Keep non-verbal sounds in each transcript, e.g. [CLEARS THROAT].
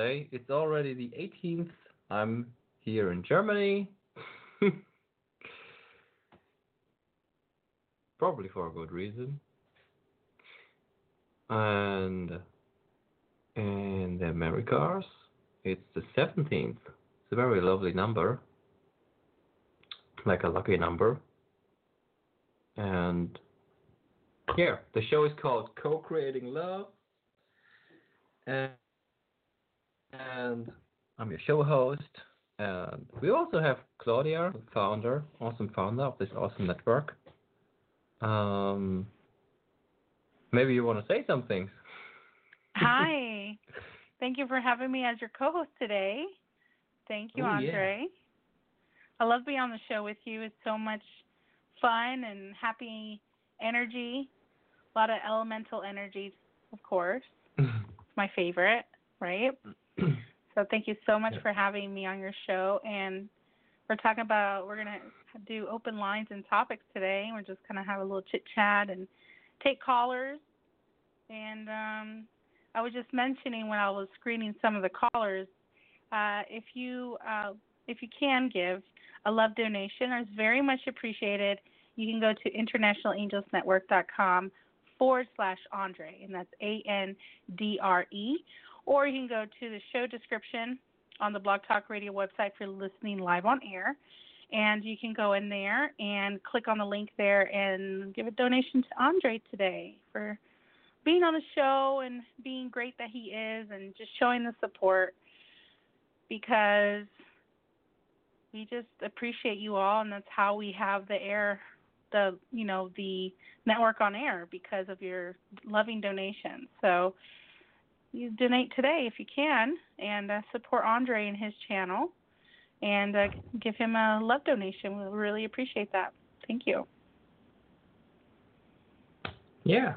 day. It's already the 18th. I'm here in Germany. [LAUGHS] Probably for a good reason. And in the Americas, it's the 17th. It's a very lovely number, like a lucky number. And yeah, the show is called Co Creating Love. And, and I'm your show host. And we also have Claudia, founder, awesome founder of this awesome network. Um, maybe you want to say something. [LAUGHS] Hi. Thank you for having me as your co-host today. Thank you, Ooh, Andre. I love being on the show with you. It's so much fun and happy energy. A lot of elemental energy, of course. [LAUGHS] it's my favorite, right? [CLEARS THROAT] so thank you so much Yeah. for having me on your show. And we're talking about we're gonna do open lines and topics today. We're just gonna have a little chit chat and take callers. And um, I was just mentioning when I was screening some of the callers, uh, if you uh, if you can give a love donation, it's very much appreciated. You can go to internationalangelsnetwork.com forward slash Andre, and that's A N D R E, or you can go to the show description on the Blog Talk Radio website for listening live on air. And you can go in there and click on the link there and give a donation to Andre today for being on the show and being great that he is and just showing the support because we just appreciate you all and that's how we have the air the you know the network on air because of your loving donations so you donate today if you can and uh, support andre and his channel and uh, give him a love donation we really appreciate that thank you Yeah,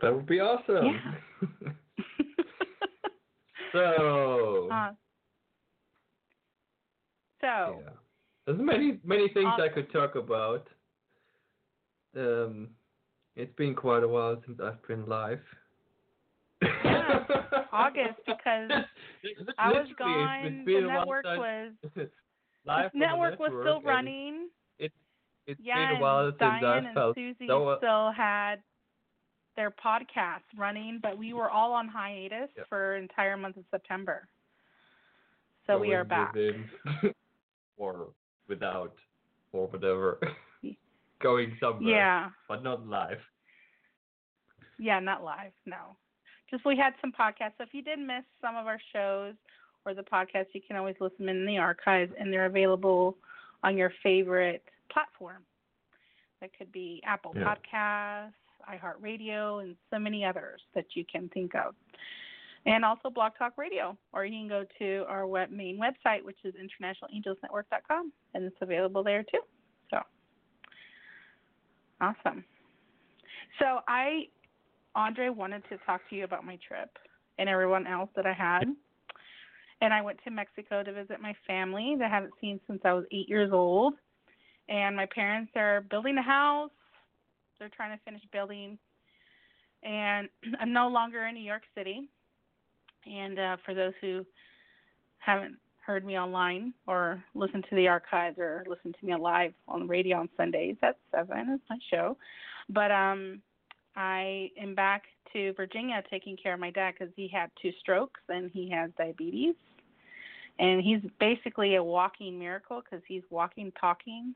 that would be awesome. Yeah. [LAUGHS] so, uh, so yeah. there's many many things Awesome. I could talk about. Um, it's been quite a while since I've been live. Yeah, August, because [LAUGHS] I was Literally, it's- gone. it's The been a network since- was [LAUGHS] live the network was still network, and running. It's yeah, been a while and since Diane I and felt Susie so. uh, still had their podcast running, but we were all on hiatus Yep. for entire month of September. So we are back. [LAUGHS] or without or whatever. going somewhere. Yeah, But not live. yeah, not live, no. Just we had some podcasts. So if you did miss some of our shows or the podcasts, you can always listen in the archives, and they're available on your favorite platform. That could be Apple Yeah. Podcasts, iHeartRadio, and so many others that you can think of. And also Blog Talk Radio, or you can go to our web, main website, which is internationalangelsnetwork.com, and it's available there too. So awesome. So I, Andre, wanted to talk to you about my trip and everyone else that I had. And I went to Mexico to visit my family that I haven't seen since I was eight years old. And my parents are building a house. They're trying to finish building. And [CLEARS THROAT] I'm no longer in New York City. And uh, for those who haven't heard me online or listened to the archives or listened to me live on the radio on Sundays at seven is my show. But um, I am back to Virginia taking care of my dad because he had two strokes and he has diabetes. And he's basically a walking miracle because he's walking, talking.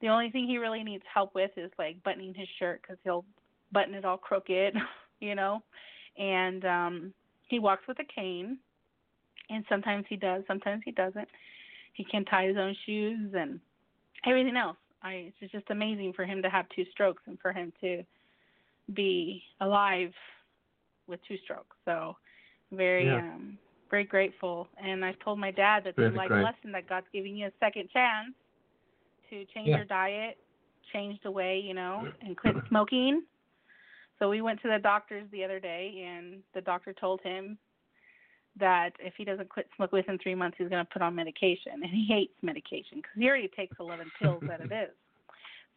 The only thing he really needs help with is like buttoning his shirt because he'll button it all crooked, [LAUGHS] you know. And um he walks with a cane, and sometimes he does, sometimes he doesn't. He can tie his own shoes and everything else. I it's just amazing for him to have two strokes and for him to be alive with two strokes. So very Yeah. um very grateful. And I told my dad that Really like great. lesson that God's giving you a second chance to change Yeah. your diet, change the way, you know, and quit [CLEARS THROAT] smoking. So we went to the doctor's the other day, and the doctor told him that if he doesn't quit smoking within three months, he's going to put on medication, and he hates medication because he already takes 11 pills that it [LAUGHS] is.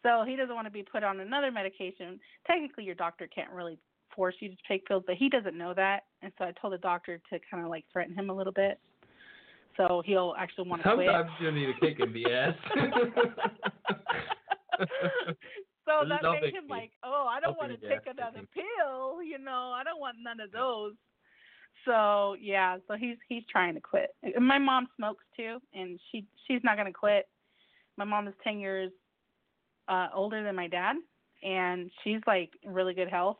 So he doesn't want to be put on another medication. Technically, your doctor can't really force you to take pills, but he doesn't know that, and so I told the doctor to kind of like threaten him a little bit. So he'll actually want to quit. Sometimes you need a kick in the ass. [LAUGHS] so that made him like, oh, I don't want to take another [LAUGHS] pill, you know, I don't want none of those. So yeah, so he's he's trying to quit. And my mom smokes too, and she she's not gonna quit. My mom is ten years uh older than my dad, and she's like really good health.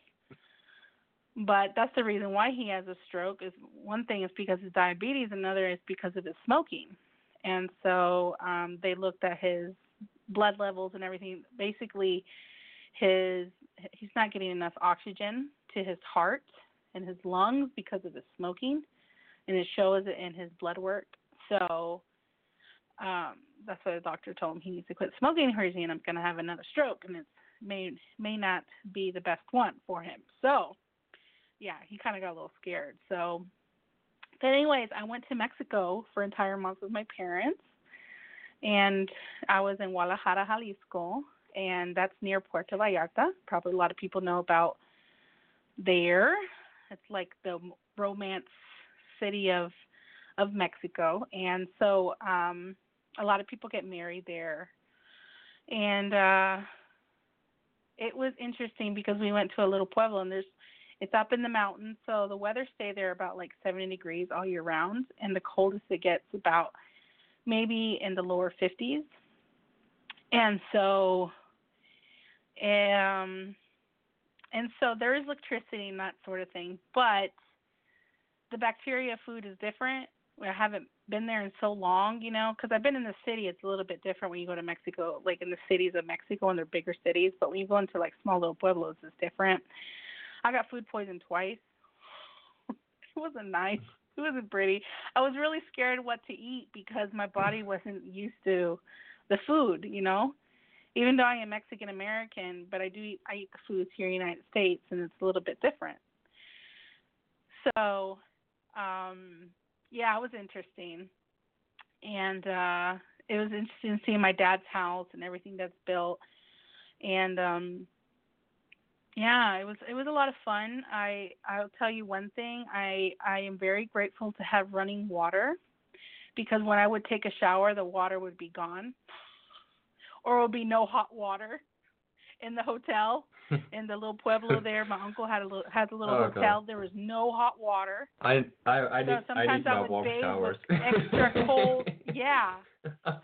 But that's the reason why he has a stroke. Is one thing is because of diabetes, another is because of his smoking. And so um they looked at his blood levels and everything. Basically, his he's not getting enough oxygen to his heart and his lungs because of his smoking, and it shows it in his blood work. So um, that's why the doctor told him he needs to quit smoking, or he's going to have another stroke, and it may may not be the best one for him. So yeah, he kind of got a little scared. So, but anyways, I went to Mexico for entire month with my parents, and I was in Guadalajara, Jalisco, and that's near Puerto Vallarta. Probably a lot of people know about there. It's like the romance city of of Mexico, and so um, a lot of people get married there. And uh, it was interesting because we went to a little pueblo, and there's it's up in the mountains, so the weather stay there about like 70 degrees all year round, and the coldest it gets about maybe in the lower 50s. And so, um, and so there is electricity and that sort of thing, but the bacteria food is different. I haven't been there in so long, you know, because I've been in the city. It's a little bit different when you go to Mexico, like in the cities of Mexico and they're bigger cities. But when you go into like small little pueblos, it's different. I got food poisoned twice. [LAUGHS] it wasn't nice. It wasn't pretty. I was really scared what to eat because my body wasn't used to the food, you know. Even though I am Mexican American, but I do eat I eat the foods here in the United States and it's a little bit different. So, um yeah, it was interesting. And uh it was interesting seeing my dad's house and everything that's built. And um yeah, it was it was a lot of fun. I I'll tell you one thing. I I am very grateful to have running water because when I would take a shower, the water would be gone. Or it would be no hot water in the hotel [LAUGHS] in the little pueblo there. My uncle had a little has a little Oh, God. hotel. There was no hot water. I I I So need I sometimes need I my would warm bathe with showers. [LAUGHS] extra cold- [LAUGHS] yeah.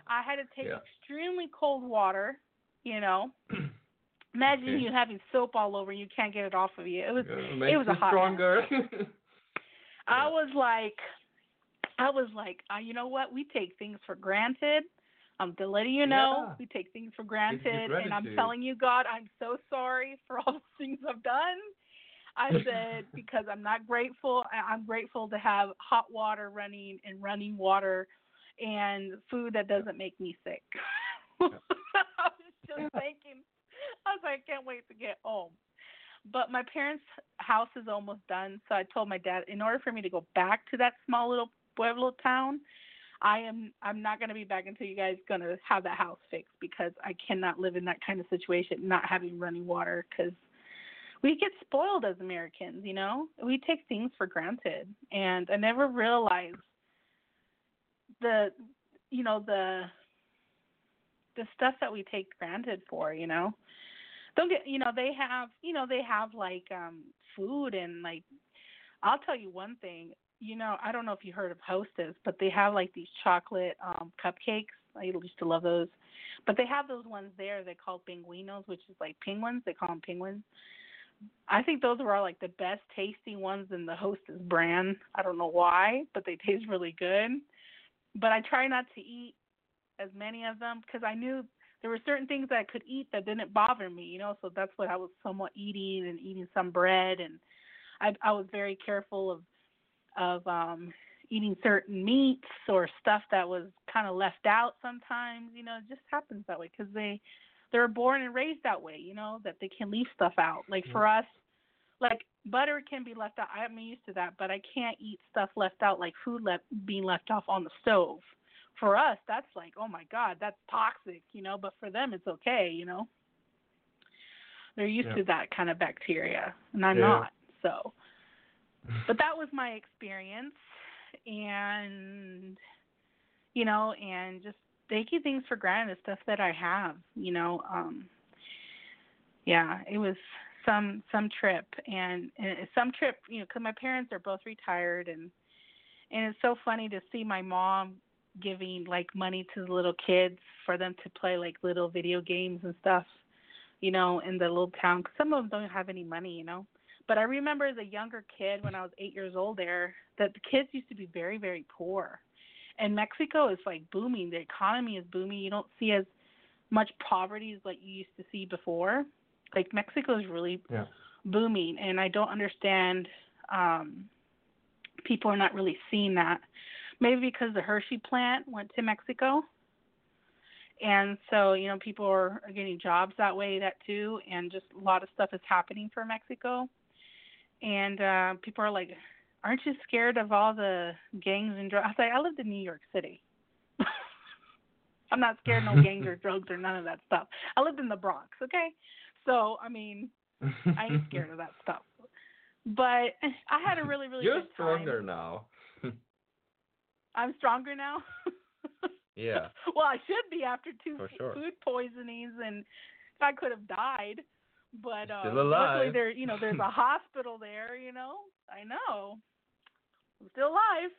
I had to take Yeah. extremely cold water, you know. [CLEARS THROAT] Imagine Okay. you having soap all over and you can't get it off of you. It was it makes was a hot stronger. I was like I was like, uh, you know what? We take things for granted. I'm to letting you know Yeah. we take things for granted and I'm telling you God, I'm so sorry for all [LAUGHS] the things I've done. I [LAUGHS] said because I'm not grateful. I'm grateful to have hot water running and running water and food that doesn't make me sick. [LAUGHS] I was just thinking, I was like, I can't wait to get home. But my parents' house is almost done, so I told my dad, in order for me to go back to that small little pueblo town, I am I'm not gonna be back until you guys gonna have that house fixed because I cannot live in that kind of situation not having running water because we get spoiled as Americans, you know. We take things for granted, and I never realized the, you know, the, the stuff that we take granted for, you know. Don't get, you know, they have, you know, they have like um food and like, I'll tell you one thing. You know, I don't know if you heard of Hostess, but they have like these chocolate um cupcakes. I used to love those. But they have those ones there they call pinguinos, which is like penguins. They call them penguins. I think those were all like the best tasting ones in the Hostess brand. I don't know why, but they taste really good. But I try not to eat as many of them because I knew there were certain things that I could eat that didn't bother me, you know. So that's what I was somewhat eating and eating some bread, and I I was very careful of of um eating certain meats or stuff that was kind of left out sometimes. You know, it just happens that way because they they're born and raised that way. You know that they can leave stuff out. Like for us, like butter can be left out. I'm used to that, but I can't eat stuff left out like food left being left off on the stove. For us, that's like, oh my god, that's toxic, you know. But for them, it's okay, you know. They're used Yeah. to that kind of bacteria, and I'm Yeah. not. So, but that was my experience, and you know, and just taking things for granted, stuff that I have, you know. um yeah, it was some some trip and, and some trip, you know, because my parents are both retired and and it's so funny to see my mom giving like money to the little kids for them to play like little video games and stuff, you know, in the little town. 'Cause some of them don't have any money, you know. But I remember as a younger kid when I was eight years old there that the kids used to be very very poor, and Mexico is like booming. The economy is booming. You don't see as much poverty as like you used to see before. Like Mexico is really Yeah. booming, and I don't understand. um People are not really seeing that. Maybe because the Hershey plant went to Mexico, and so you know people are, are getting jobs that way. That too, and just a lot of stuff is happening for Mexico, and uh people are like, "Aren't you scared of all the gangs and drugs?" I was like, "I lived in New York City." [LAUGHS] I'm not scared of no gangs or [LAUGHS] drugs or none of that stuff. I lived in the Bronx, okay? So, I mean, I ain't scared of that stuff. But I had a really, really You're good time. stronger now. [LAUGHS] I'm stronger now. Yeah. well, I should be after two For sure. food poisonings, and I could have died. But uh, Still luckily, there, you know, there's a [LAUGHS] hospital there. You know, I know. I'm still alive.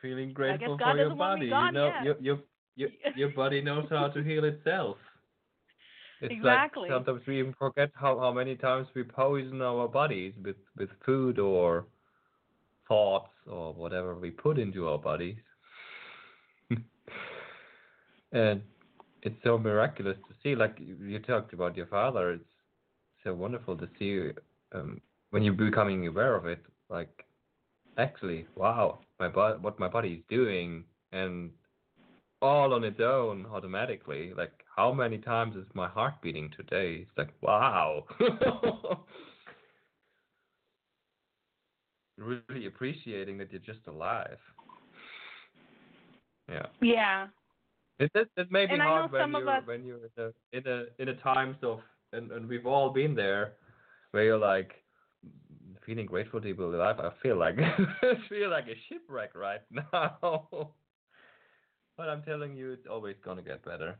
Feeling grateful for your doesn't want me body. you know, your your your [LAUGHS] your body knows how to heal itself. It's Exactly. like sometimes we even forget how, how many times we poison our bodies with, with food or thoughts or whatever we put into our bodies. [LAUGHS] and it's so miraculous to see. Like you, talked about your father, it's so wonderful to see um, when you're becoming aware of it. Like, actually, wow, my bo- what my body is doing, and all on its own automatically. Like, how many times is my heart beating today? It's like, wow. [LAUGHS] really appreciating that you're just alive. Yeah. Yeah. It it, it may be And hard when you're us- when you're in a in a in a times of and, and we've all been there where you're like feeling grateful to be alive. I feel like [LAUGHS] I feel like a shipwreck right [LAUGHS] now. but I'm telling you, it's always gonna get better.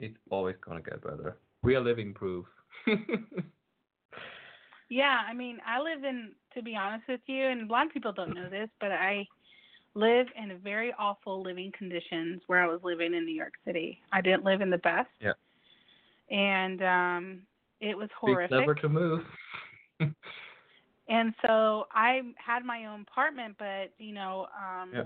It's always gonna get better. We are living proof. [LAUGHS] Yeah, I mean, I live in, to be honest with you, and a lot of people don't know this, but I live in very awful living conditions where I was living in New York City. I didn't live in the best. Yeah. And um it was horrific. clever to move. [LAUGHS] And so I had my own apartment, but you know, um Yeah.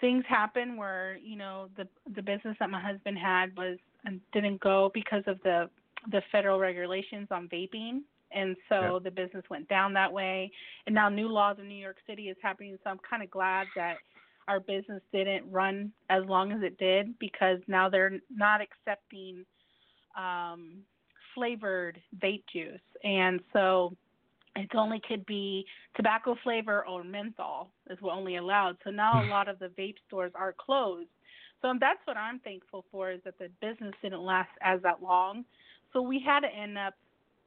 things happened where you know the the business that my husband had was and didn't go because of the the federal regulations on vaping, and so Yeah. the business went down that way. And now new laws in New York City is happening, so I'm kind of glad that our business didn't run as long as it did because now they're not accepting um flavored vape juice, and so it only could be tobacco flavor or menthol is what only allowed. So now a lot of the vape stores are closed. So that's what I'm thankful for is that the business didn't last as that long. So we had to end up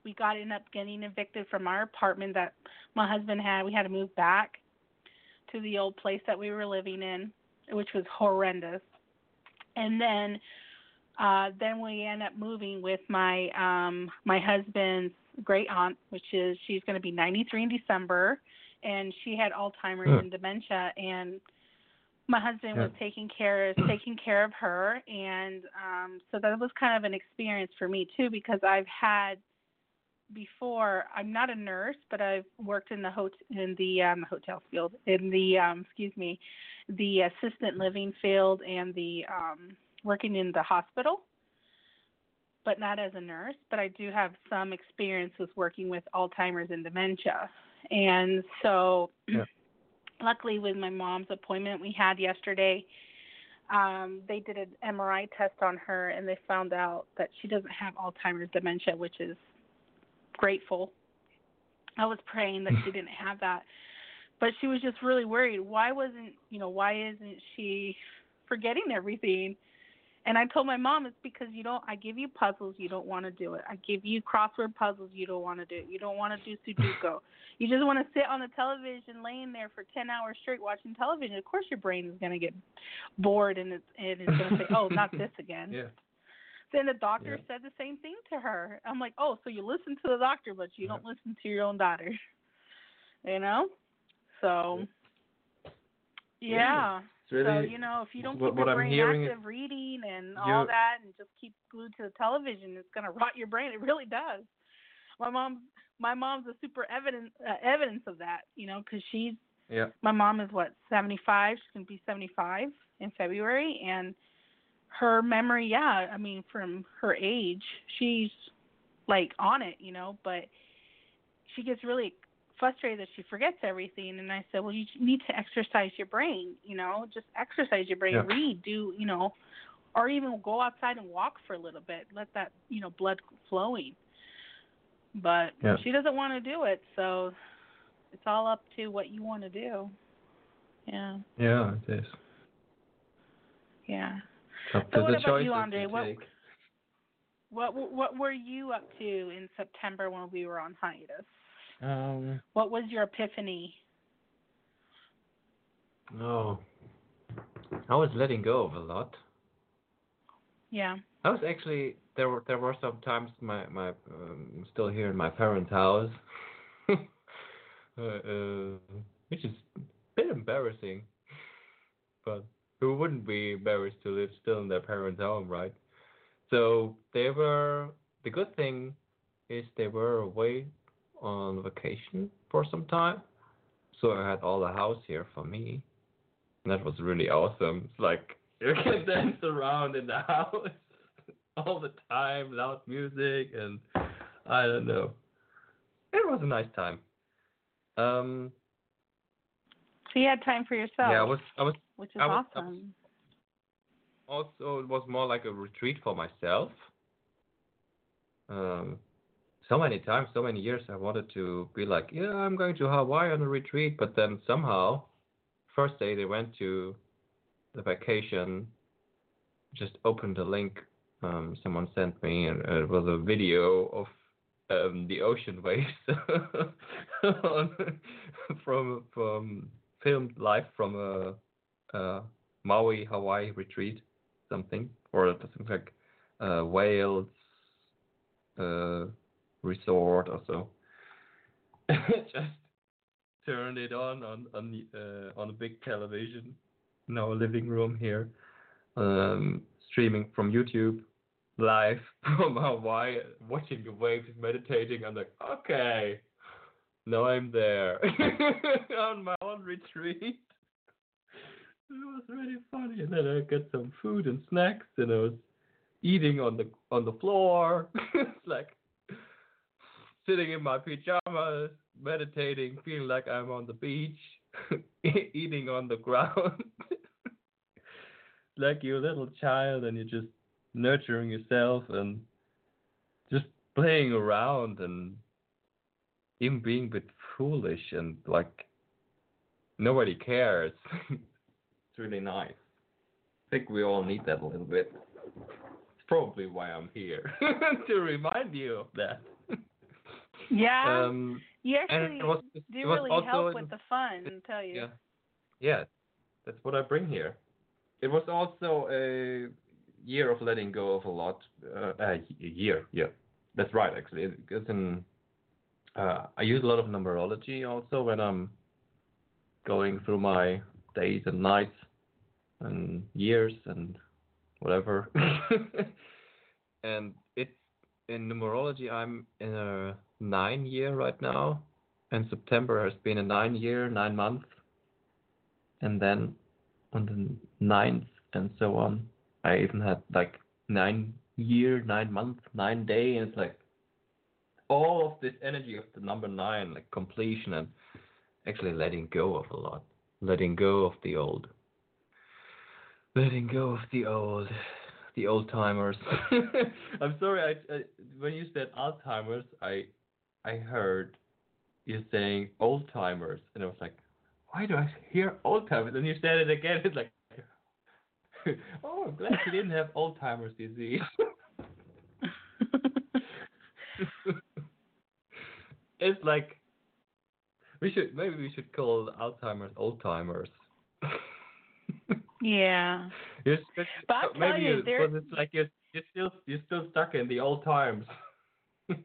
we got to end up getting evicted from our apartment that my husband had. We had to move back to the old place that we were living in, which was horrendous. And then uh then we end up moving with my um my husband's great aunt, which is she's going to be 93 in December, and she had Alzheimer's Hmm. and dementia, and my husband Yeah. was taking care taking care of her, and um, so that was kind of an experience for me too because I've had before. I'm not a nurse, but I've worked in the hot in the um, hotel field, in the um, excuse me, the assistant living field, and the um, working in the hospital but not as a nurse, but I do have some experience with working with Alzheimer's and dementia. And so, Yeah. [CLEARS THROAT] luckily, with my mom's appointment we had yesterday, um, they did an MRI test on her and they found out that she doesn't have Alzheimer's dementia, which is grateful. I was praying that she didn't have that. But she was just really worried. Why wasn't, you know, why isn't she forgetting everything? And I told my mom it's because you don't I give you puzzles, you don't want to do it. I give you crossword puzzles, you don't want to do it. You don't want to do Sudoku. you just want to sit on the television laying there for 10 hours straight watching television. Of course your brain is going to get bored and it's and it's going to say, "Oh, not this again." Yeah. Then the doctor Yeah. said the same thing to her. I'm like, oh, so you listen to the doctor, but you don't listen to your own daughter. [LAUGHS] You know? So, yeah. Really so, you know, if you don't what- keep your brain hearing active reading and all that and just keep glued to the television, it's going to rot your brain. It really does. My mom my mom's a super evidence uh, evidence of that, you know, cuz she's yeah. my mom is what 75 she's to be 75 in february and her memory yeah i mean from her age she's like on it you know but she gets really frustrated that she forgets everything and i said well you need to exercise your brain you know just exercise your brain Yeah. read do you know or even go outside and walk for a little bit let that you know blood flowing but Yeah. she doesn't want to do it so it's all up to what you want to do. Yeah, Yeah, it is. yeah. Up So what about you, Andre? you What-. What what were you up to in September when we were on hiatus? Um, What was your epiphany? no. I was letting go of a lot. Yeah. I was actually there were there were some times my my um, still here in my parents' house, [LAUGHS] uh, uh, which is a bit embarrassing. But who wouldn't be embarrassed to live still in their parents' home, right? So they were. The good thing is they were away on vacation for some time, so I had all the house here for me. And that was really awesome. It's like [LAUGHS] you can dance around in the [LAUGHS] house all the time, loud music, and I don't know. It was a nice time. Um, So you had time for yourself, yeah, I was, I was which is was- I was- awesome. also it was more like a retreat for myself. Um, so many times, so many years, I wanted to be like, yeah, I'm going to Hawaii on a retreat, but then somehow, first day they went to the vacation, just opened the link um, someone sent me, and it was a video of um, the ocean [LAUGHS] waves [LAUGHS] from from filmed live from a, a Maui Hawaii retreat, something or something like uh, Wales uh, resort or so. [LAUGHS] Just turned it on on on the, uh, on a big television in our living room here, um, streaming from YouTube live [LAUGHS] from Hawaii, watching the waves, meditating. I'm like, okay, now I'm there [LAUGHS] on my own retreat. It was really funny, and then I got some food and snacks, and I was eating on the on the floor. [LAUGHS] it's like sitting in my pajamas, meditating, feeling like I'm on the beach, [LAUGHS] eating on the ground, [LAUGHS] like you're a little child, and you're just nurturing yourself and just playing around and even being a bit foolish and like nobody cares. It's really nice. I think we all need that a little bit. It's probably why I'm here [LAUGHS] to remind you of that. Yeah, Um, you actually it was, do it really help with the fun. I tell you. yeah, yeah, that's what I bring here. It was also a year of letting go of a lot. Uh, a year, yeah, that's right. Actually, because in uh, I use a lot of numerology also when I'm going through my days and nights and years and whatever. [LAUGHS] and it's in numerology. I'm in a nine year right now, and September has been a nine year, nine month, and then on the ninth and so on, I even had like nine year, nine month, nine day, and it's like all of this energy of the number nine, like completion and actually letting go of a lot, letting go of the old, letting go of the old, the old timers. [LAUGHS] I'm sorry, I, I when you said Alzheimer's, I I heard you saying old timers, and I was like, why do I hear old timers? And you said it again. [LAUGHS] It's like, [LAUGHS] oh, I'm glad you didn't have old timers disease. it's like we should maybe we should call Alzheimer's old timers. Yeah. You're, but I'll maybe you, you, there- but it's like you're you're still you're still stuck in the old times. [LAUGHS] yeah.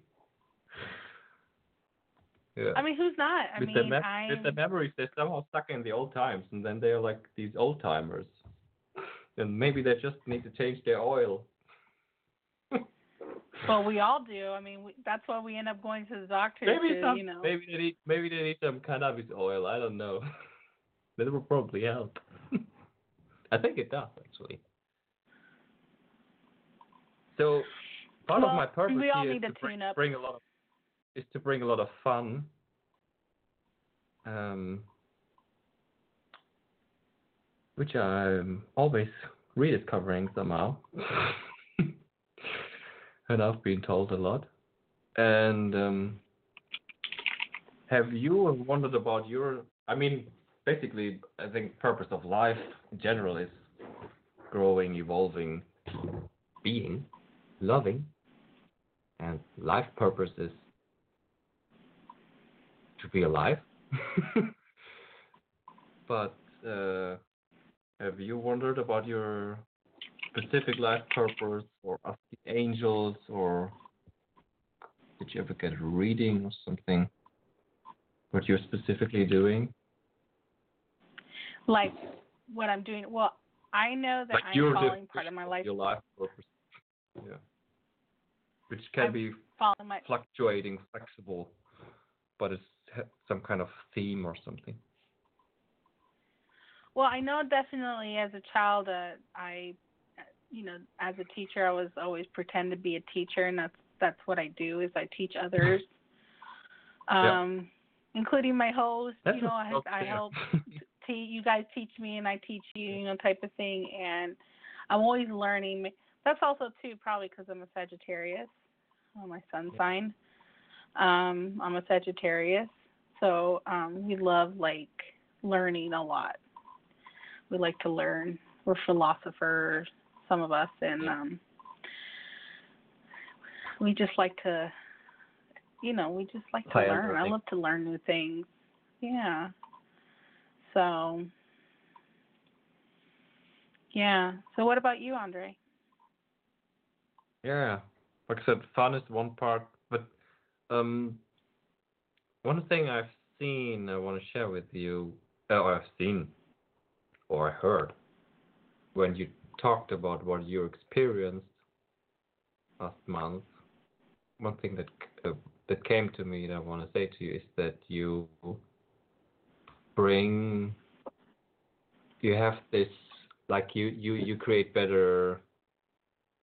I mean, who's not? I with mean, the I. with the memories, they're somehow stuck in the old times, and then they're like these old timers. [LAUGHS] And maybe they just need to change their oil. [LAUGHS] Well, we all do. I mean, we, that's why we end up going to the doctor maybe to, some, you know. maybe they need, maybe they need some cannabis oil. I don't know. that will probably help. I think it does actually. So part of my purpose we all here need is to bring, bring a lot of is to bring a lot of fun. Um, which I'm always rediscovering somehow. [LAUGHS] and I've been told a lot. And um, have you wondered about your? I mean, basically, I think purpose of life in general is growing, evolving, being, loving, and life purpose is to be alive. [LAUGHS] but uh, have you wondered about your specific life purpose, or ask the angels, or did you ever get a reading or something? What you're specifically doing? Like what I'm doing. Well, I know that like I'm definition part of my life. Your life. Yeah. Which can I'm- be my fluctuating, flexible, but it's some kind of theme or something. Well, I know definitely as a child, uh, I, you know, as a teacher, I was always pretend to be a teacher, and that's that's what I do is I teach others, [LAUGHS] Yeah. um, including my host. That's you know, I, I help [LAUGHS] te- you guys teach me, and I teach you, you know, type of thing, and I'm always learning. That's also too probably because I'm a Sagittarius, on my sun sign. Um, I'm a Sagittarius, so um, we love like learning a lot we like to learn. We're philosophers, some of us, and um, we just like to, you know, we just like to learn. I love to learn new things. Yeah. So. Yeah. So what about you, Andre? Yeah, like I said, fun is one part, but um, one thing I've seen I want to share with you, or I've seen, or I heard, when you talked about what you experienced last month. One thing that uh, that came to me that I want to say to you is that you bring, you have this like you you you create better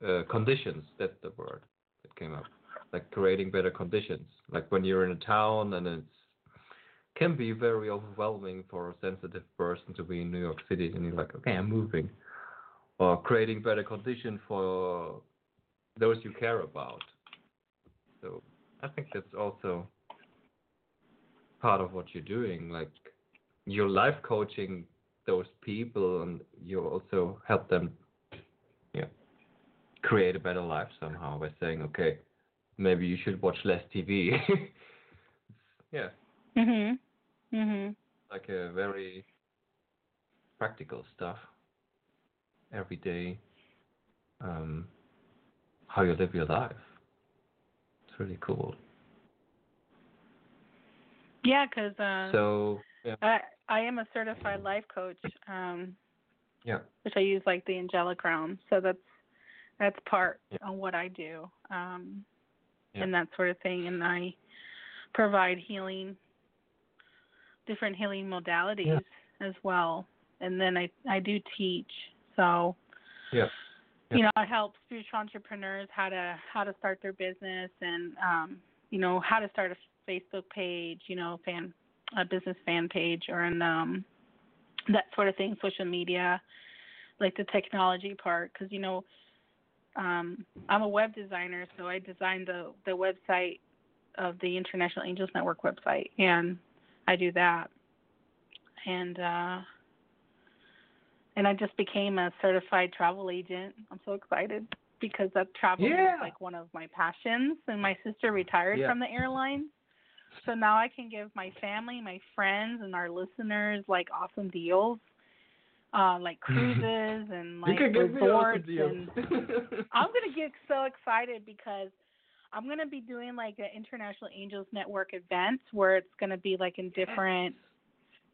uh, conditions. That's the word that came up. Like creating better conditions. Like when you're in a town and it's can be very overwhelming for a sensitive person to be in New York City and you're like, okay, I'm moving. Or creating better condition for those you care about. So I think that's also part of what you're doing. Like you're life coaching those people and you also help them yeah create a better life somehow by saying okay maybe you should watch less tv [LAUGHS] yeah. Mhm. Mhm. like a very practical stuff every day um how you live your life. It's really cool. Yeah, because uh, so yeah. I I am a certified life coach. Um, yeah which I use like the angelic realm. So that's that's part Yeah. of what I do, um, Yeah. and that sort of thing. And I provide healing, different healing modalities as well. And then I I do teach. So yeah you know I help spiritual entrepreneurs how to how to start their business and um, you know how to start a Facebook page, you know fan a business fan page or in um that sort of thing, social media, like the technology part, because you know, um, I'm a web designer, so I designed the the website of the International Angels Network website, and I do that. And uh, and I just became a certified travel agent. I'm so excited because that travel Yeah. is like one of my passions. And my sister retired Yeah. from the airlines, so now I can give my family, my friends, and our listeners like awesome deals, uh, like [LAUGHS] cruises and like can give me also resorts deals. and [LAUGHS] I'm gonna get so excited because I'm gonna be doing like an International Angels Network event where it's gonna be like in different,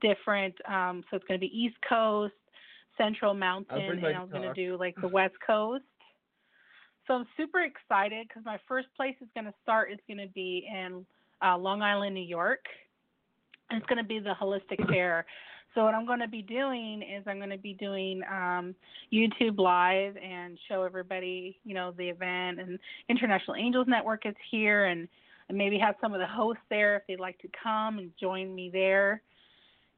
different. Um, so it's gonna be East Coast, Central Mountain, and my I was gonna do like the [LAUGHS] West Coast. So I'm super excited because my first place is gonna start is gonna be in uh, Long Island, New York, and it's gonna be the Holistic [CLEARS THROAT] Fair. So what I'm going to be doing is I'm going to be doing um, YouTube live and show everybody, you know, the event and International Angels Network is here and, and maybe have some of the hosts there if they'd like to come and join me there.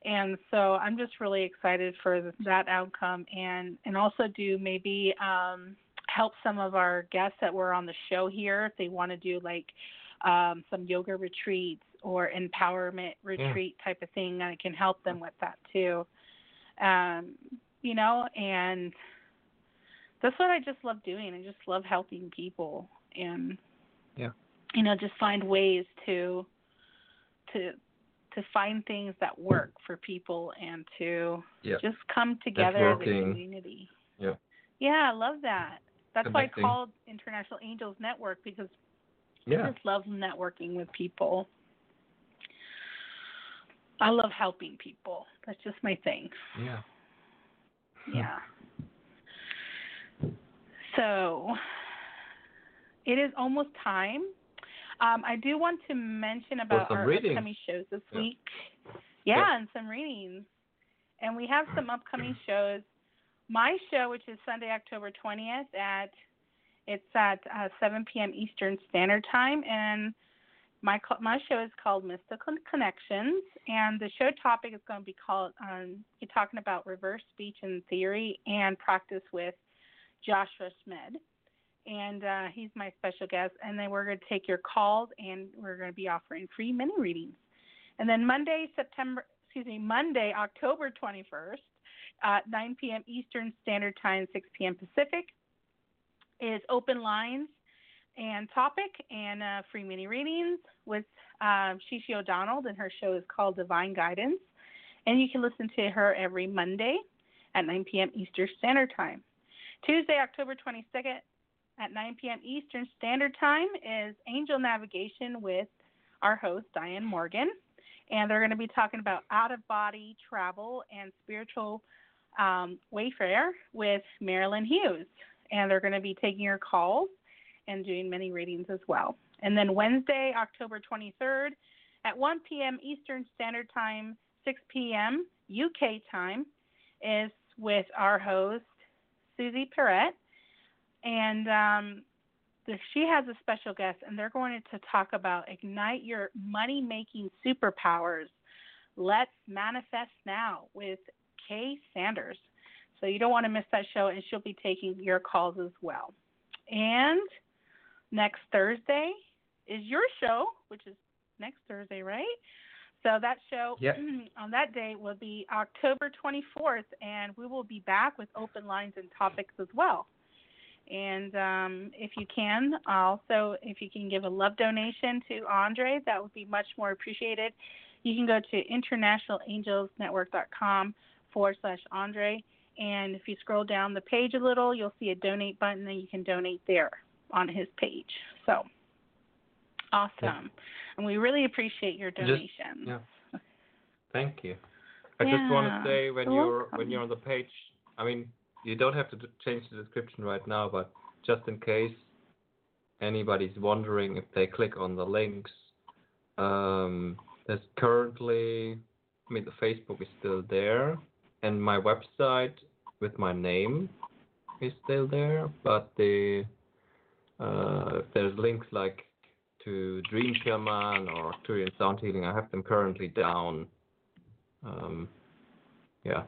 And so I'm just really excited for that outcome and and also do maybe um, help some of our guests that were on the show here if they want to do like um, some yoga retreats or empowerment retreat type of thing. I can help them with that too. Um, you know, and that's what I just love doing. I just love helping people and Yeah. you know, just find ways to to to find things that work for people and to Yeah. just come together as a community. Yeah. Yeah, I love that. That's why I called International Angels Network because I yeah. just love networking with people. I love helping people. That's just my thing. Yeah. Yeah. So it is almost time. Um, I do want to mention about our readings. upcoming shows this Yeah. week. Yeah, Yeah. and some readings. And we have some upcoming shows. My show, which is Sunday, October 20th at it's at uh, 7 p.m. Eastern Standard Time, and my my show is called Mystical Connections, and the show topic is going to be called um, you're talking about reverse speech and theory and practice with Joshua Schmed, and uh, he's my special guest. And then we're going to take your calls, and we're going to be offering free mini readings. And then Monday, September, excuse me, Monday, October 21st, at 9 p.m. Eastern Standard Time, 6 p.m. Pacific, is open lines and topic and uh, free mini readings with um, Shishi O'Donnell, and her show is called Divine Guidance. And you can listen to her every Monday at 9 p.m. Eastern Standard Time. Tuesday, October 22nd at 9 p.m. Eastern Standard Time is Angel Navigation with our host, Diane Morgan. And they're going to be talking about out of body travel and spiritual um, wayfare with Marilyn Hughes. And they're going to be taking your calls and doing many readings as well. And then Wednesday, October 23rd at 1 p.m. Eastern Standard Time, 6 p.m. UK time is with our host, Susie Perrette. And um, she has a special guest, and they're going to talk about ignite your money making superpowers. Let's manifest now with Kay Sanders. So you don't want to miss that show, and she'll be taking your calls as well. And next Thursday is your show, which is next Thursday, right? So that show [CLEARS THROAT] on that day will be October 24th, and we will be back with open lines and topics as well. And um, if you can, also, if you can give a love donation to Andre, that would be much more appreciated. You can go to internationalangelsnetwork.com forward slash Andre. And if you scroll down the page a little, you'll see a donate button, and you can donate there on his page. So awesome. And we really appreciate your Just- donation. yeah. Thank you. I just want to say when you're you're welcome. when you're on the page, I mean, you don't have to change the description right now, but just in case anybody's wondering if they click on the links, um, there's currently, I mean, the Facebook is still there, and my website with my name is still there, but the uh, there's links like to Dream Shaman or Arcturian Sound Healing, I have them currently down. Um, yeah.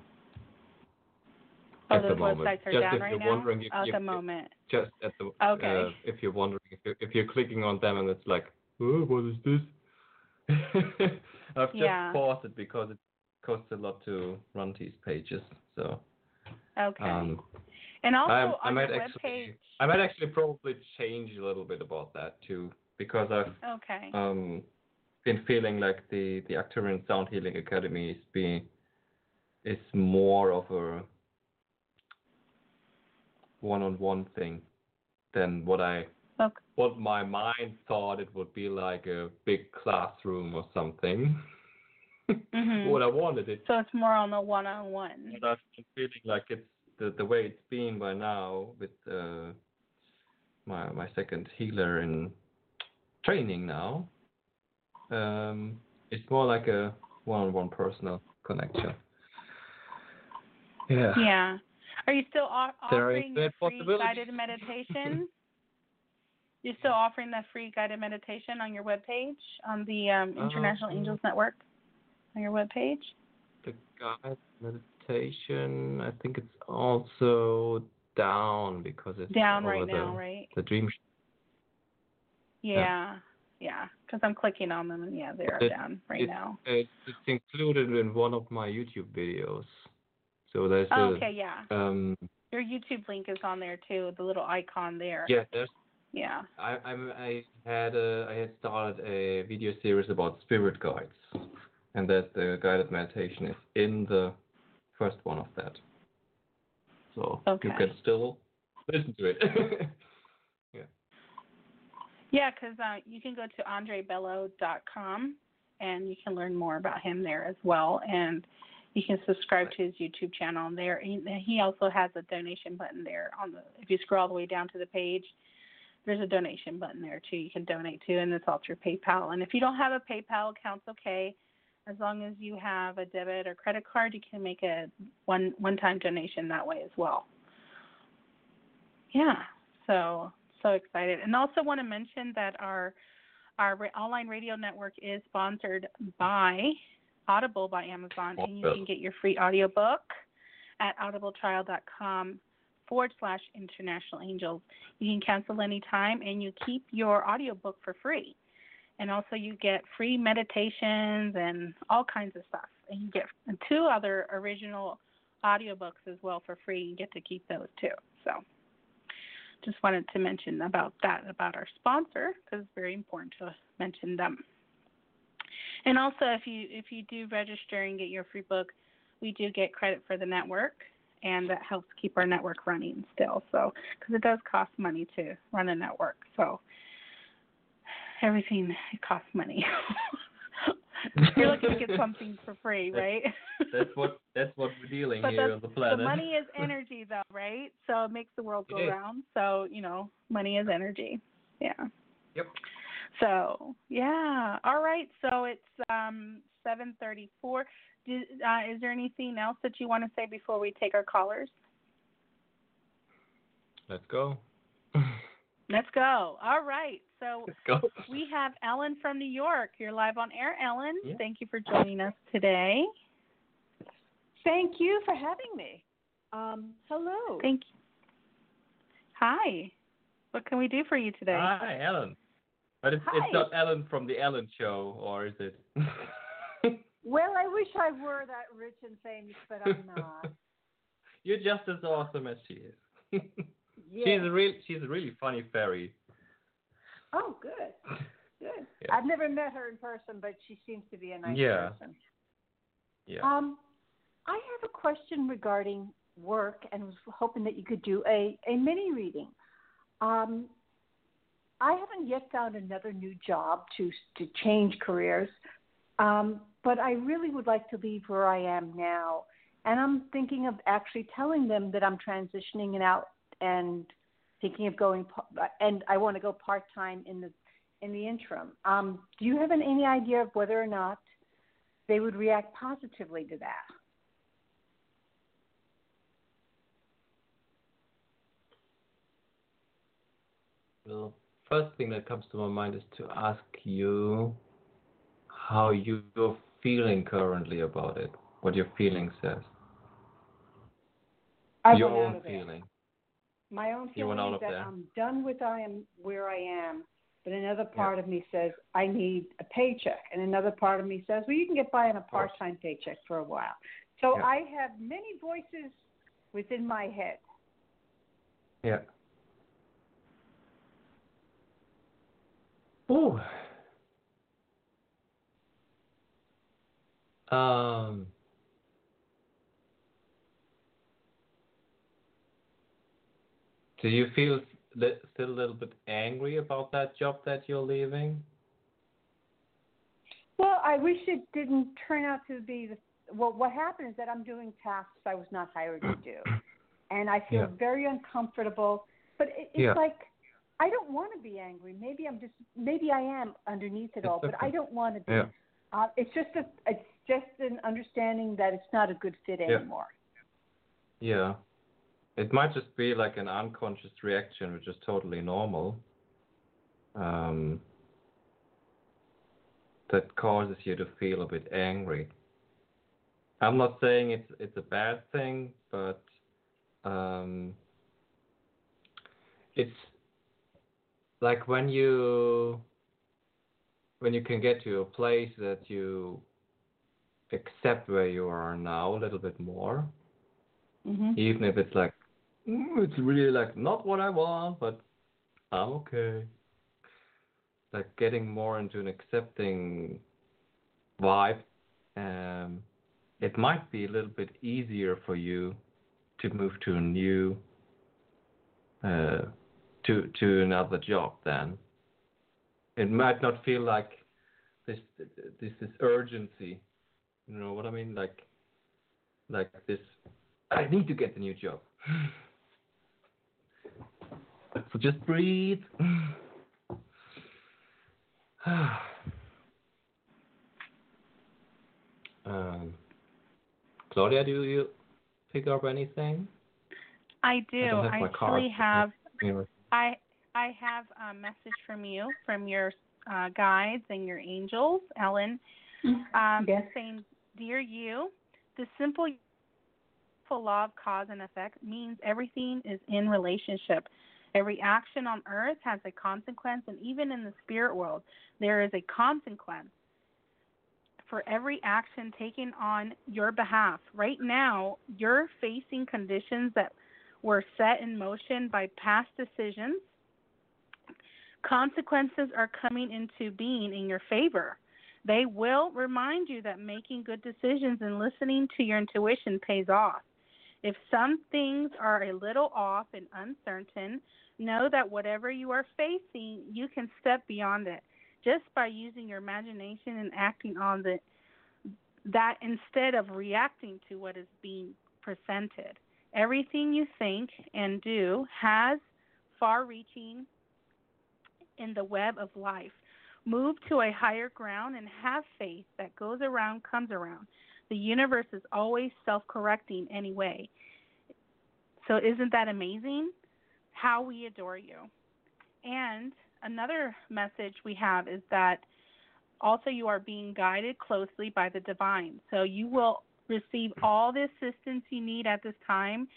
Oh, at the those moment. websites are Just down if right you're wondering if at you, the moment. just at the Okay. uh, if you're wondering if you're, if you're clicking on them and it's like oh, what is this? [LAUGHS] I've just Yeah. paused it because it costs a lot to run these pages. So Okay. um, and also I, I might actually, webpage. I might actually probably change a little bit about that too, because I've Okay. um, been feeling like the the Arcturian Sound Healing Academy is being is more of a one-on-one thing than what I Okay. what my mind thought it would be like a big classroom or something. [LAUGHS] Mhm. [LAUGHS] what I wanted it, So it's more on the one-on-one. but been feeling like it's the the way it's been by now with uh, my my second healer in training now. Um, it's more like a one-on-one personal connection. Yeah. Yeah. Are you still off- offering the free guided meditation? You're still offering the free guided meditation on your webpage on the um, International Um, Angels Network on your webpage? The guide meditation, I think it's also down because it's Down right the, now, right? The dream. Yeah. Yeah. Because I'm clicking on them and yeah, they are It- down right it- now. It's, it's included in one of my YouTube videos. So there's a Oh, okay, yeah. um Your YouTube link is on there too, the little icon there. yeah there's Yeah. I I'm, I had a, I had started a video series about spirit guides, and that the guided meditation is in the first one of that. So Okay. you can still listen to it. [LAUGHS] Yeah, Yeah, because uh, you can go to andrebello.com and you can learn more about him there as well. And you can subscribe to his YouTube channel there. He, he also has a donation button there on the. If you scroll all the way down to the page, there's a donation button there too. You can donate to, and it's all through PayPal. And if you don't have a PayPal account, it's okay. As long as you have a debit or credit card, you can make a one one time donation that way as well. Yeah. So so excited, and also want to mention that our our online radio network is sponsored by Audible by Amazon, and you can get your free audiobook at audibletrial.com forward slash international angels. You can cancel anytime, and you keep your audiobook for free. And also, you get free meditations and all kinds of stuff. And you get two other original audiobooks as well for free. You get to keep those too. So, just wanted to mention about that about our sponsor because it's very important to mention them. And also, if you if you do register and get your free book, we do get credit for the network, and that helps keep our network running still. So, because it does cost money to run a network, so everything it costs money. [LAUGHS] You're looking to get something for free, right? that's what that's what we're dealing But here on the planet. The money is [LAUGHS] energy, though, right? So it makes the world go is. round. So you know, money is energy. Yeah. Yep. So yeah. All right. So it's um 7:34. Do, uh, is there anything else that you want to say before we take our callers? Let's go. Let's go. All right. So Let's go. we have Ellen from New York. You're live on air, Ellen. Yeah. Thank you for joining us today. Thank you for having me. Um, hello. Thank you. Hi. What can we do for you today? Hi, Ellen. But it's it's not Ellen from the Ellen Show, or is it? [LAUGHS] well, I wish I were that rich and famous, but I'm not. [LAUGHS] You're just as awesome as she is. [LAUGHS] Yeah. She's a real she's a really funny fairy. oh, good. Good. Yeah. I've never met her in person, but she seems to be a nice Yeah. person. Yeah. Um, I have a question regarding work, and was hoping that you could do a a mini reading. Um, I haven't yet found another new job to to change careers, um, but I really would like to leave where I am now, and I'm thinking of actually telling them that I'm transitioning and out and thinking of going and I want to go part time in the in the interim. Um, do you have an, any idea of whether or not they would react positively to that? The first thing that comes to my mind is to ask you how you're feeling currently about it. What your feeling says. I your own out of there. feeling. My own feeling is that there. I'm done with I am where I am, but another part of me says I need a paycheck, and another part of me says, well, you can get by on a part-time paycheck for a while. So Yeah. I have many voices within my head. Yeah. Ooh. Um. Do you feel li- still a little bit angry about that job that you're leaving? Well, I wish it didn't turn out to be the. Well, what happened is that I'm doing tasks I was not hired to do, and I feel Yeah. very uncomfortable. But it, it's Yeah. like I don't want to be angry. Maybe I'm just. Maybe I am underneath it all, but. I don't want to be. Yeah. Uh, it's just a. It's just an understanding that it's not a good fit Yeah. anymore. Yeah. It might just be like an unconscious reaction, which is totally normal. Um, that causes you to feel a bit angry. I'm not saying it's it's a bad thing, but um, it's like when you when you can get to a place that you accept where you are now a little bit more Mm-hmm. even if it's like "Mm, it's really like not what I want, but I'm okay. Like getting more into an accepting vibe, um, it might be a little bit easier for you to move to a new, uh, to to another job. Then it might not feel like this this this urgency. You know what I mean? Like like this I need to get the new job. [LAUGHS] So just breathe. [SIGHS] um, Claudia, do you pick up anything? I do. don't have I my card. actually have You I I have a message from you from your uh, guides and your angels, Ellen, um, Yes. saying, "Dear you, the simple law of cause and effect means everything is in relationship. Every action on earth has a consequence, and even in the spirit world, there is a consequence for every action taken on your behalf. Right now, you're facing conditions that were set in motion by past decisions. Consequences are coming into being in your favor. They will remind you that making good decisions and listening to your intuition pays off. If some things are a little off and uncertain, know that whatever you are facing, you can step beyond it just by using your imagination and acting on the that instead of reacting to what is being presented. Everything you think and do has far reaching in the web of life. Move to a higher ground and have faith that goes around comes around. The universe is always self correcting anyway. So, isn't that amazing? How we adore you. And another message we have is that also you are being guided closely by the divine. So, you will receive all the assistance you need at this time.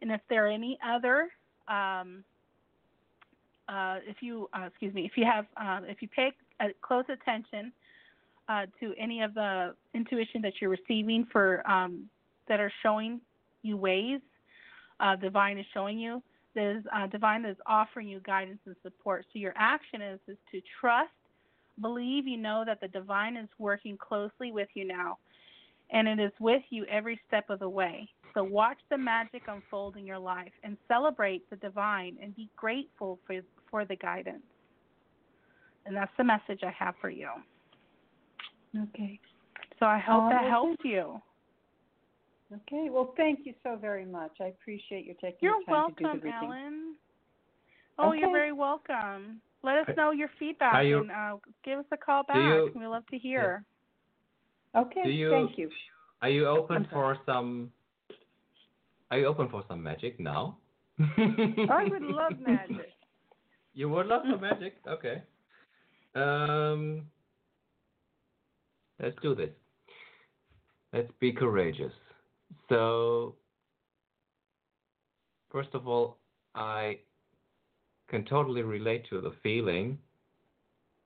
And if there are any other, um, uh, if you, uh, excuse me, if you have, uh, if you pay close attention uh, to any of the intuition that you're receiving for um, that are showing you ways, uh, divine is showing you. There's uh, divine is offering you guidance and support. So your action is is to trust, believe you know that the divine is working closely with you now, and it is with you every step of the way. So watch the magic unfold in your life and celebrate the divine and be grateful for for the guidance. And that's the message I have for you. Okay. So I hope Um, that well, helped you. Okay. Well, thank you so very much. I appreciate you taking You're the time to do welcome, the reading. Ellen. Oh, you're very welcome. Let us know your feedback you- and uh, give us a call back. you- we love to hear. Okay. Do you- Thank you. Are you open I'm for some? Are you open for some magic now? I would [LAUGHS] love magic. You would love some magic. Okay. Um. Let's do this. Let's be courageous. So, first of all, I can totally relate to the feeling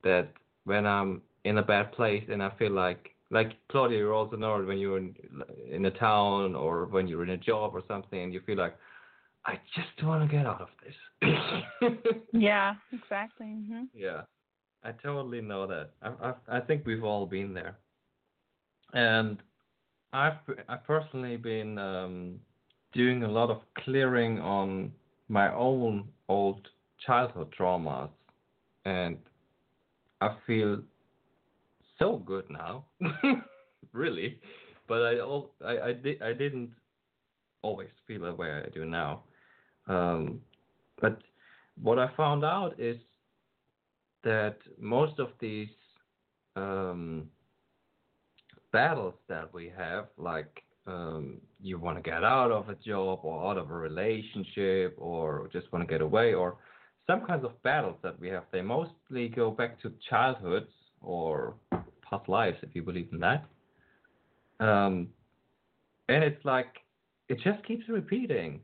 that when I'm in a bad place and I feel like like Claudia, you also know when you're in in a town or when you're in a job or something and you feel like I just want to get out of this. [LAUGHS] yeah, exactly. Mm-hmm. Yeah, I totally know that. I, I I think we've all been there, and I've I've personally been um, doing a lot of clearing on my own old childhood traumas, and I feel so good now, [LAUGHS] really. But I, I, I, di- I didn't always feel the way I do now. Um, but what I found out is that most of these um, battles that we have, like um, you want to get out of a job or out of a relationship or just want to get away, or some kinds of battles that we have, they mostly go back to childhoods or past lives, if you believe in that. Um, and it's like it just keeps repeating.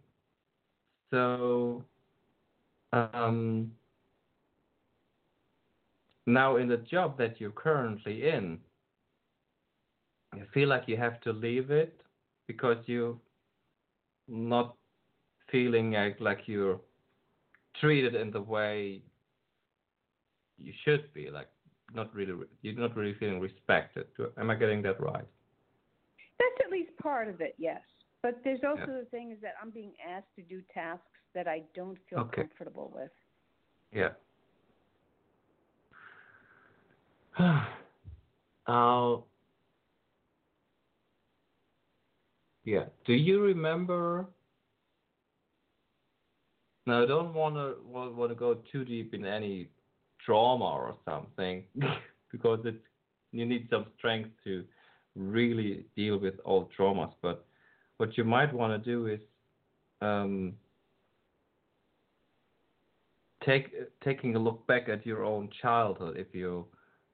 So um, now in the job that you're currently in, you feel like you have to leave it because you're not feeling like, like you're treated in the way you should be, like not really you're not really feeling respected. Am I getting that right? That's at least part of it, yes. But there's also yeah. the thing is that I'm being asked to do tasks that I don't feel okay. comfortable with. Yeah. [SIGHS] uh, yeah. Do you remember? Now, I don't want to want to go too deep in any drama or something [LAUGHS] because it you need some strength to really deal with all traumas. But what you might want to do is um, take taking a look back at your own childhood if you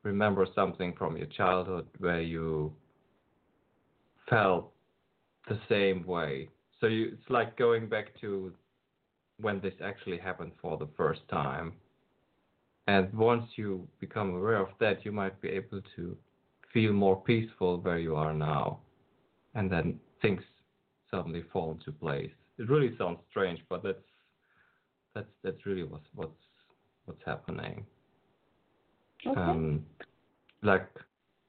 remember something from your childhood where you felt the same way. So you, it's like going back to when this actually happened for the first time and once you become aware of that, you might be able to feel more peaceful where you are now. And then things suddenly fall into place. It really sounds strange, but that's that's that's really what's what's what's happening. Okay. Um, like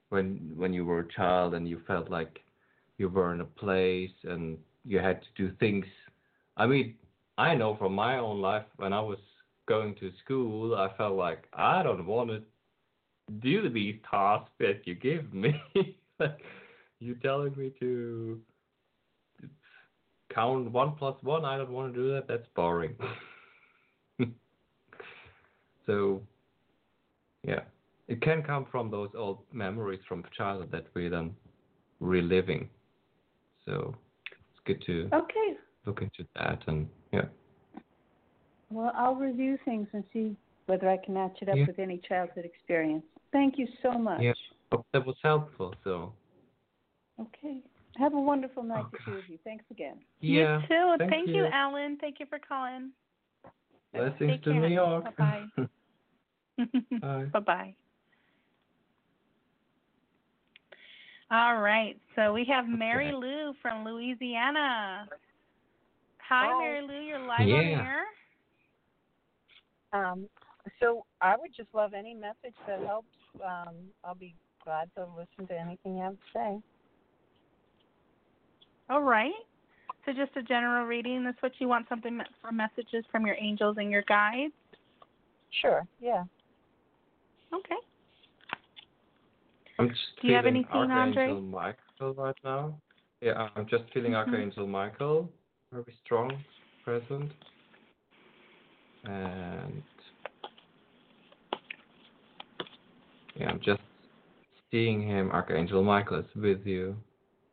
when when you were a child and you felt like you were in a place and you had to do things. I mean, I know from my own life when I was going to school, I felt like I don't want to do these tasks that you give me. [LAUGHS] like you're telling me to count one plus one. I don't want to do that. That's boring. [LAUGHS] so, yeah, it can come from those old memories from childhood that we're then reliving. So it's good to okay. look into that and yeah. Well, I'll review things and see whether I can match it up yeah. with any childhood experience. Thank you so much. Yeah, hope that was helpful. So. Okay. Have a wonderful night, oh, the two of you. Thanks again. Yeah. You too. Thank, thank you. you, Alan. Thank you for calling. Blessings Take to care. New York. [LAUGHS] [LAUGHS] Bye Bye. bye. bye. All right. So we have Mary Lou from Louisiana. Hi, Hi. Mary Lou. You're live on Yeah. air. Um, so I would just love any message that helps. Um, I'll be glad to listen to anything you have to say. All right. So just a general reading. That's what you want something for messages from your angels and your guides. Sure. Yeah. Okay. I'm just Do you have anything, Andre? Archangel Michael right now. Yeah, I'm just feeling Mhm. Archangel Michael, very strong, present. And yeah, I'm just seeing him. Archangel Michael is with you,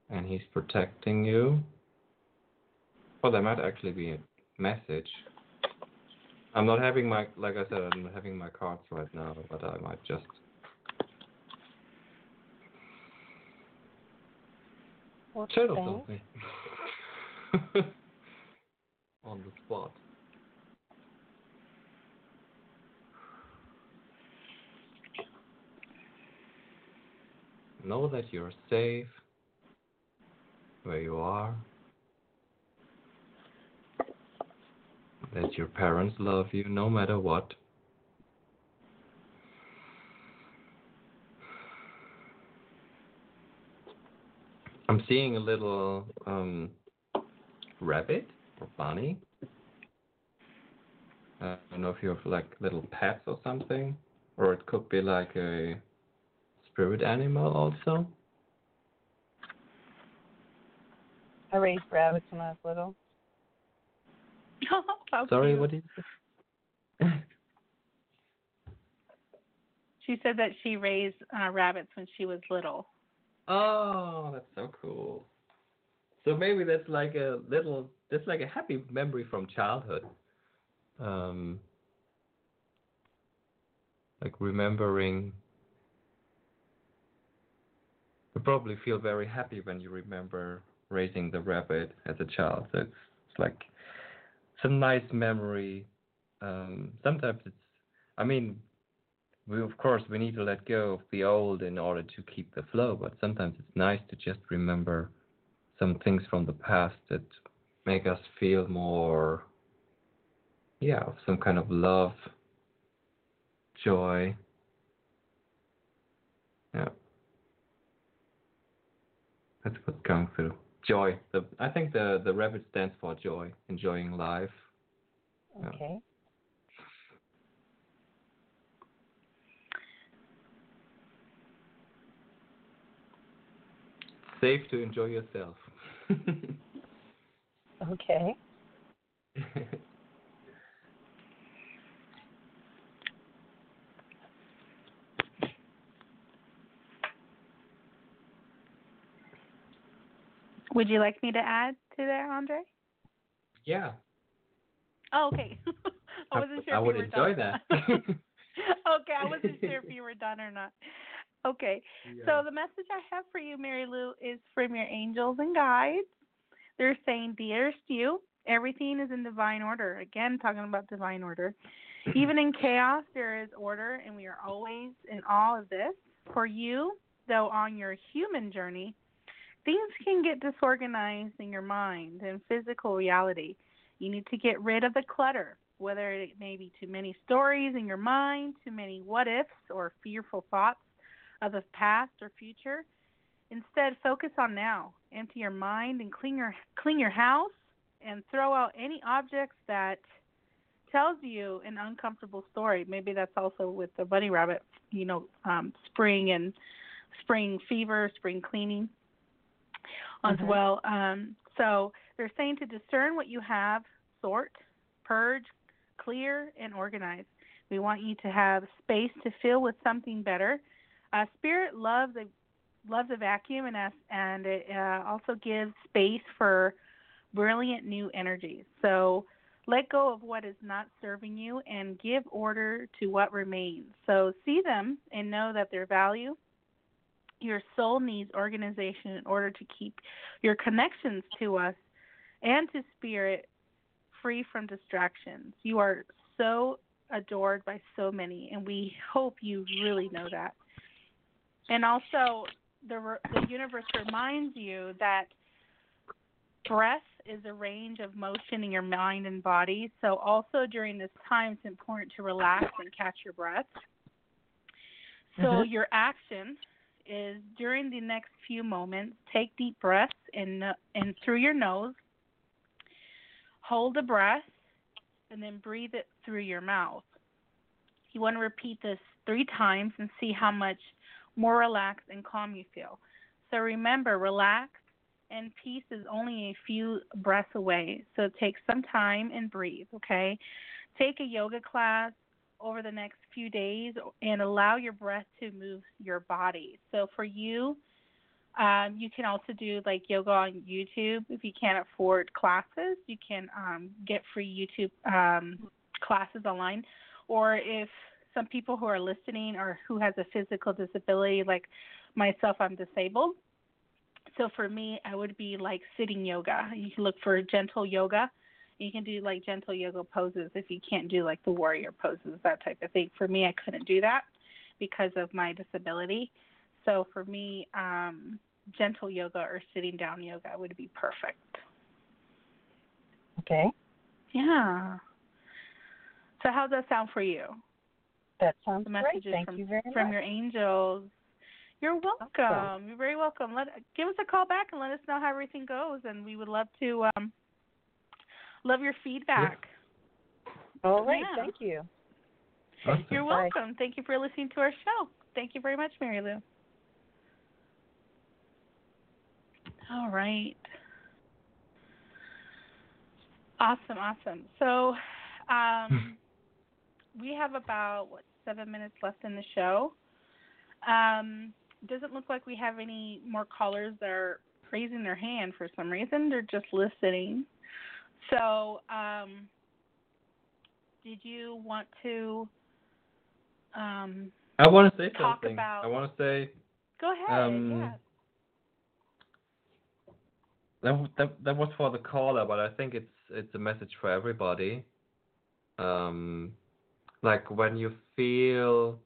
and he's protecting you. Well, there might actually be a message. I'm not having my, like I said, I'm not having my cards right now, but I might just What's [LAUGHS] something. On the spot. Know that you're safe where you are, that your parents love you no matter what. I'm seeing a little um, rabbit or bunny. I don't know if you have like little pets or something, or it could be like a spirit animal also. I raised rabbits when I was little. [LAUGHS] Sorry, cute. what did you say? She said that she raised uh, rabbits when she was little. Oh, that's so cool. So maybe that's like a little, that's like a happy memory from childhood. Um, like remembering. You probably feel very happy when you remember raising the rabbit as a child. So it's, it's like it's a nice memory. Um, sometimes it's, I mean, we of course we need to let go of the old in order to keep the flow but sometimes it's nice to just remember some things from the past that make us feel more yeah some kind of love joy. Yeah. That's what's coming through joy. The i think the the rabbit stands for joy enjoying life. Yeah. Okay. Safe to enjoy yourself [LAUGHS] Okay. [LAUGHS] Would you like me to add to that, Andre? yeah Oh, okay. [LAUGHS] I wasn't sure I if would you were enjoy done. that. okay, I wasn't sure if you were done or not. Okay, so the message I have for you, Mary Lou, is from your angels and guides. They're saying, Dearest you, everything is in divine order. Again, talking about divine order. [CLEARS THROAT] Even in chaos, there is order, and we are always in all of this. For you, though, on your human journey, things can get disorganized in your mind and physical reality. You need to get rid of the clutter, whether it may be too many stories in your mind, too many what ifs, or fearful thoughts of the past or future. Instead, focus on now. Empty your mind and clean your clean your house and throw out any objects that tells you an uncomfortable story. Maybe that's also with the bunny rabbit, you know, um, spring and spring fever, spring cleaning as Mhm. well. Um, so they're saying to discern what you have, sort, purge, clear, and organize. We want you to have space to fill with something better. Uh, spirit loves a loves a vacuum, and us, and it uh, also gives space for brilliant new energies. So let go of what is not serving you and give order to what remains. So see them and know that their value. Your soul needs organization in order to keep your connections to us and to spirit free from distractions. You are so adored by so many, and we hope you really know that. And also, the the universe reminds you that breath is a range of motion in your mind and body. So also during this time, it's important to relax and catch your breath. So Mhm. your action is during the next few moments, take deep breaths in and through your nose. Hold the breath and then breathe it through your mouth. You want to repeat this 3 times and see how much more relaxed and calm you feel. So remember, relax and peace is only a few breaths away. So take some time and breathe, okay? Take a yoga class over the next few days and allow your breath to move your body. So for you, um, you can also do like yoga on YouTube. If you can't afford classes, you can um, get free YouTube um, classes online. Or if some people who are listening or who has a physical disability, like myself, I'm disabled. So for me, I would be like sitting yoga. You can look for gentle yoga. You can do like gentle yoga poses if you can't do like the warrior poses, that type of thing. For me, I couldn't do that because of my disability. So for me, um, gentle yoga or sitting down yoga would be perfect. Okay. Yeah. So how does that sound for you? That sounds The great. messages Thank from you very from much. your angels. You're welcome. You're very welcome. Let give us a call back and let us know how everything goes, and we would love to um, love your feedback. All right. Yeah. Thank you. Awesome. You're Bye. welcome. Thank you for listening to our show. Thank you very much, Mary Lou. All right. Awesome, awesome. So, um, we have about what seven minutes left in the show. Um, doesn't look like we have any more callers that are raising their hand for some reason. They're just listening. So, um, did you want to um, I want to say Talk something. about- I want to say go ahead? Um, yeah. that, that that was for the caller, but I think it's it's a message for everybody. Um, like when you feel.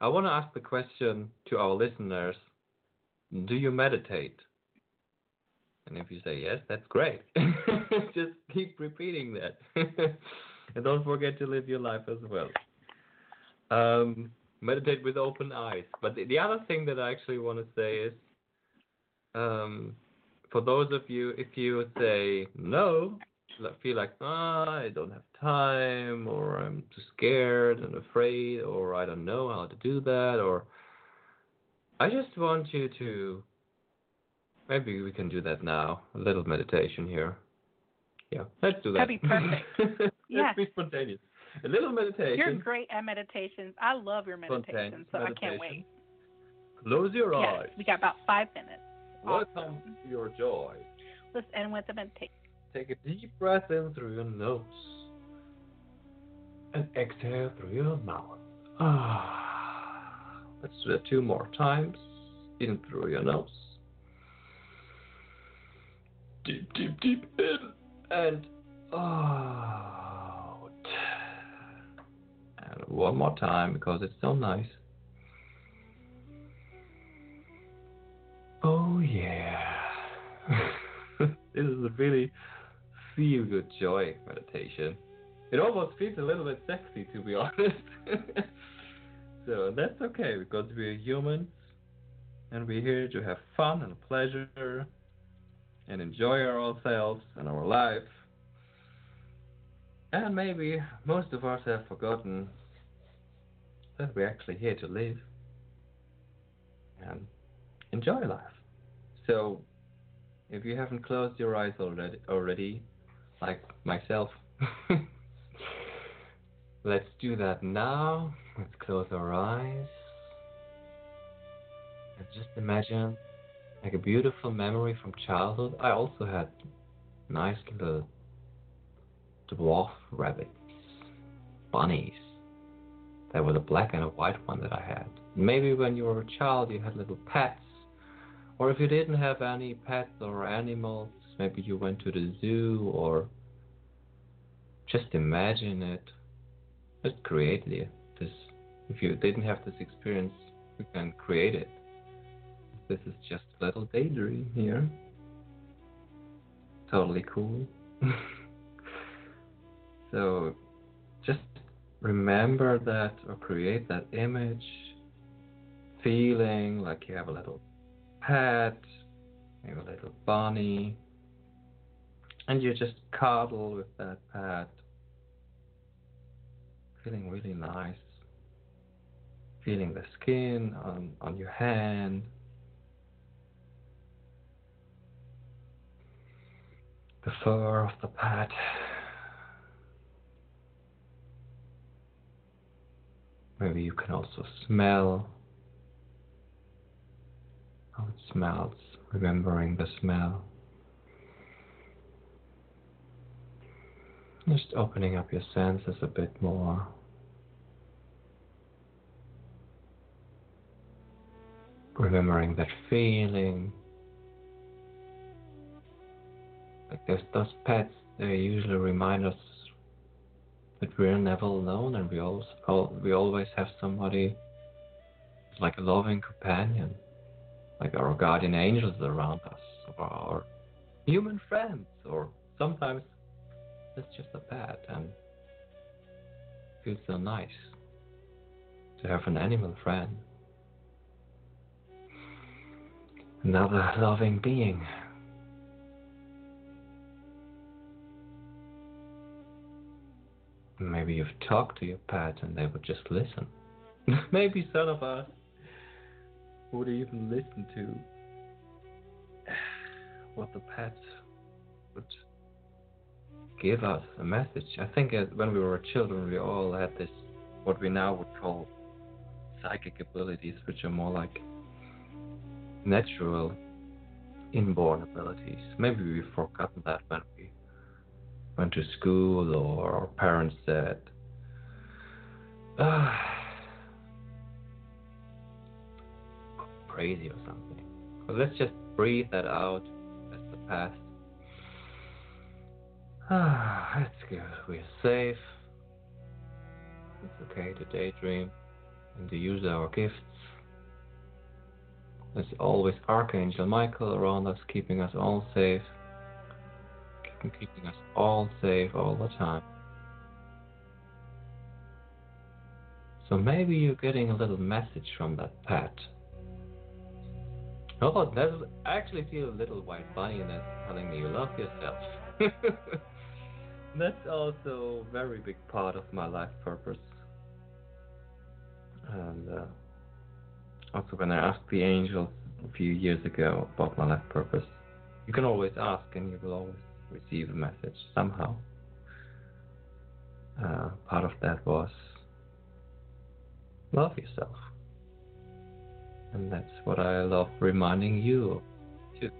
I want to ask the question to our listeners: Do you meditate? And if you say yes, that's great. [LAUGHS] Just keep repeating that, [LAUGHS] and don't forget to live your life as well. Um, meditate with open eyes. But the, the other thing that I actually want to say is, um, for those of you, if you say no, feel like ah, I don't have time, or I'm too scared and afraid, or I don't know how to do that, or I just want you to. Maybe we can do that now. A little meditation here. Yeah, let's do that. That'd be perfect. [LAUGHS] let's Yes. be spontaneous. A little meditation. You're great at meditations. I love your meditations, so I can't wait. Close your Yes, eyes. we got about five minutes. Welcome awesome. to your joy. Let's end with the meditation. Take a deep breath in through your nose and exhale through your mouth. Ah. Let's do that two more times. In through your nose. Deep, deep, deep in and out. And one more time because it's so nice. Oh yeah. [LAUGHS] this is really feel good joy meditation. It almost feels a little bit sexy to be [LAUGHS] honest. so that's okay because we're humans and we're here to have fun and pleasure and enjoy ourselves and our life. And maybe most of us have forgotten that we're actually here to live and enjoy life. So, if you haven't closed your eyes already, already like myself, [LAUGHS] let's do that now. Let's close our eyes and just imagine like a beautiful memory from childhood. I also had nice little dwarf rabbits, bunnies. There was a black and a white one that I had. Maybe when you were a child you had little pets. Or if you didn't have any pets or animals, maybe you went to the zoo or just imagine it. Just create it. This if you didn't have this experience, you can create it. This is just a little daydream here. Totally cool. [LAUGHS] so just remember that or create that image, feeling like you have a little pet, maybe a little bunny, and you just cuddle with that pet, feeling really nice, feeling the skin on, on your hand. The fur of the pet. Maybe you can also smell how it smells, remembering the smell. Just opening up your senses a bit more. Remembering that feeling. Like there's those pets, they usually remind us that we're never alone and we always, we always have somebody like a loving companion, like our guardian angels around us, or our human friends, or sometimes it's just a pet and feels so nice to have an animal friend. Another loving being. Maybe you've talked to your pet and they would just listen. [LAUGHS] Maybe some of us would even listen to [SIGHS] what the pet would give us a message. I think when we were children, we all had this, what we now would call psychic abilities, which are more like natural inborn abilities. Maybe we've forgotten that when we went to school or our parents said, ah, crazy or something. But let's just breathe that out as the past. Ah, let's go. We're safe. It's okay to daydream and to use our gifts. There's always Archangel Michael around us, keeping us all safe and keeping us all safe all the time. So maybe you're getting a little message from that pet. Oh, that actually feel a little white bunny that's telling me you love yourself. [LAUGHS] that's also a very big part of my life purpose. And uh, also when I asked the angels a few years ago about my life purpose, you can always ask and you will always receive a message somehow. Uh, part of that was love yourself. And that's what I love reminding you of too.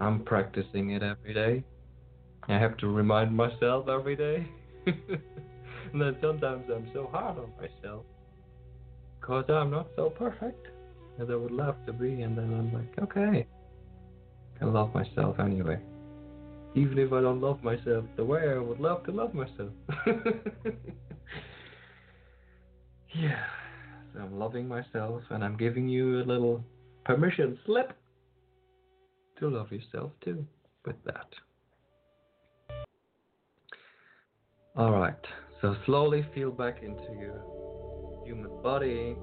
I'm practicing it every day. I have to remind myself every day. [LAUGHS] and then sometimes I'm so hard on myself because I'm not so perfect as I would love to be. And then I'm like, okay, I love myself anyway even if I don't love myself the way I would love to love myself. [LAUGHS] yeah, so I'm loving myself and I'm giving you a little permission slip to love yourself too with that. Alright, so slowly feel back into your human body.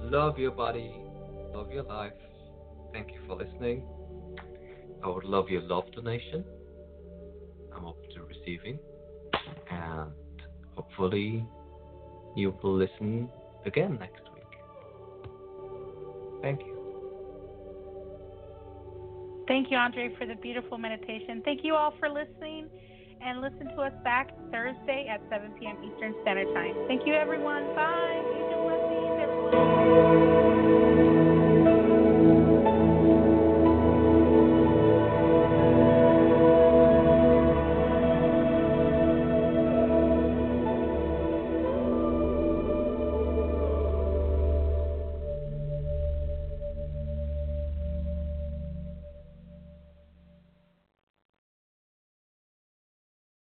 Love your body, love your life. Thank you for listening. I would love your love donation. I'm open to receiving. And hopefully you will listen again next week. Thank you. Thank you, Andre, for the beautiful meditation. Thank you all for listening. And listen to us back Thursday at 7 p.m. Eastern Standard Time. Thank you, everyone. Bye.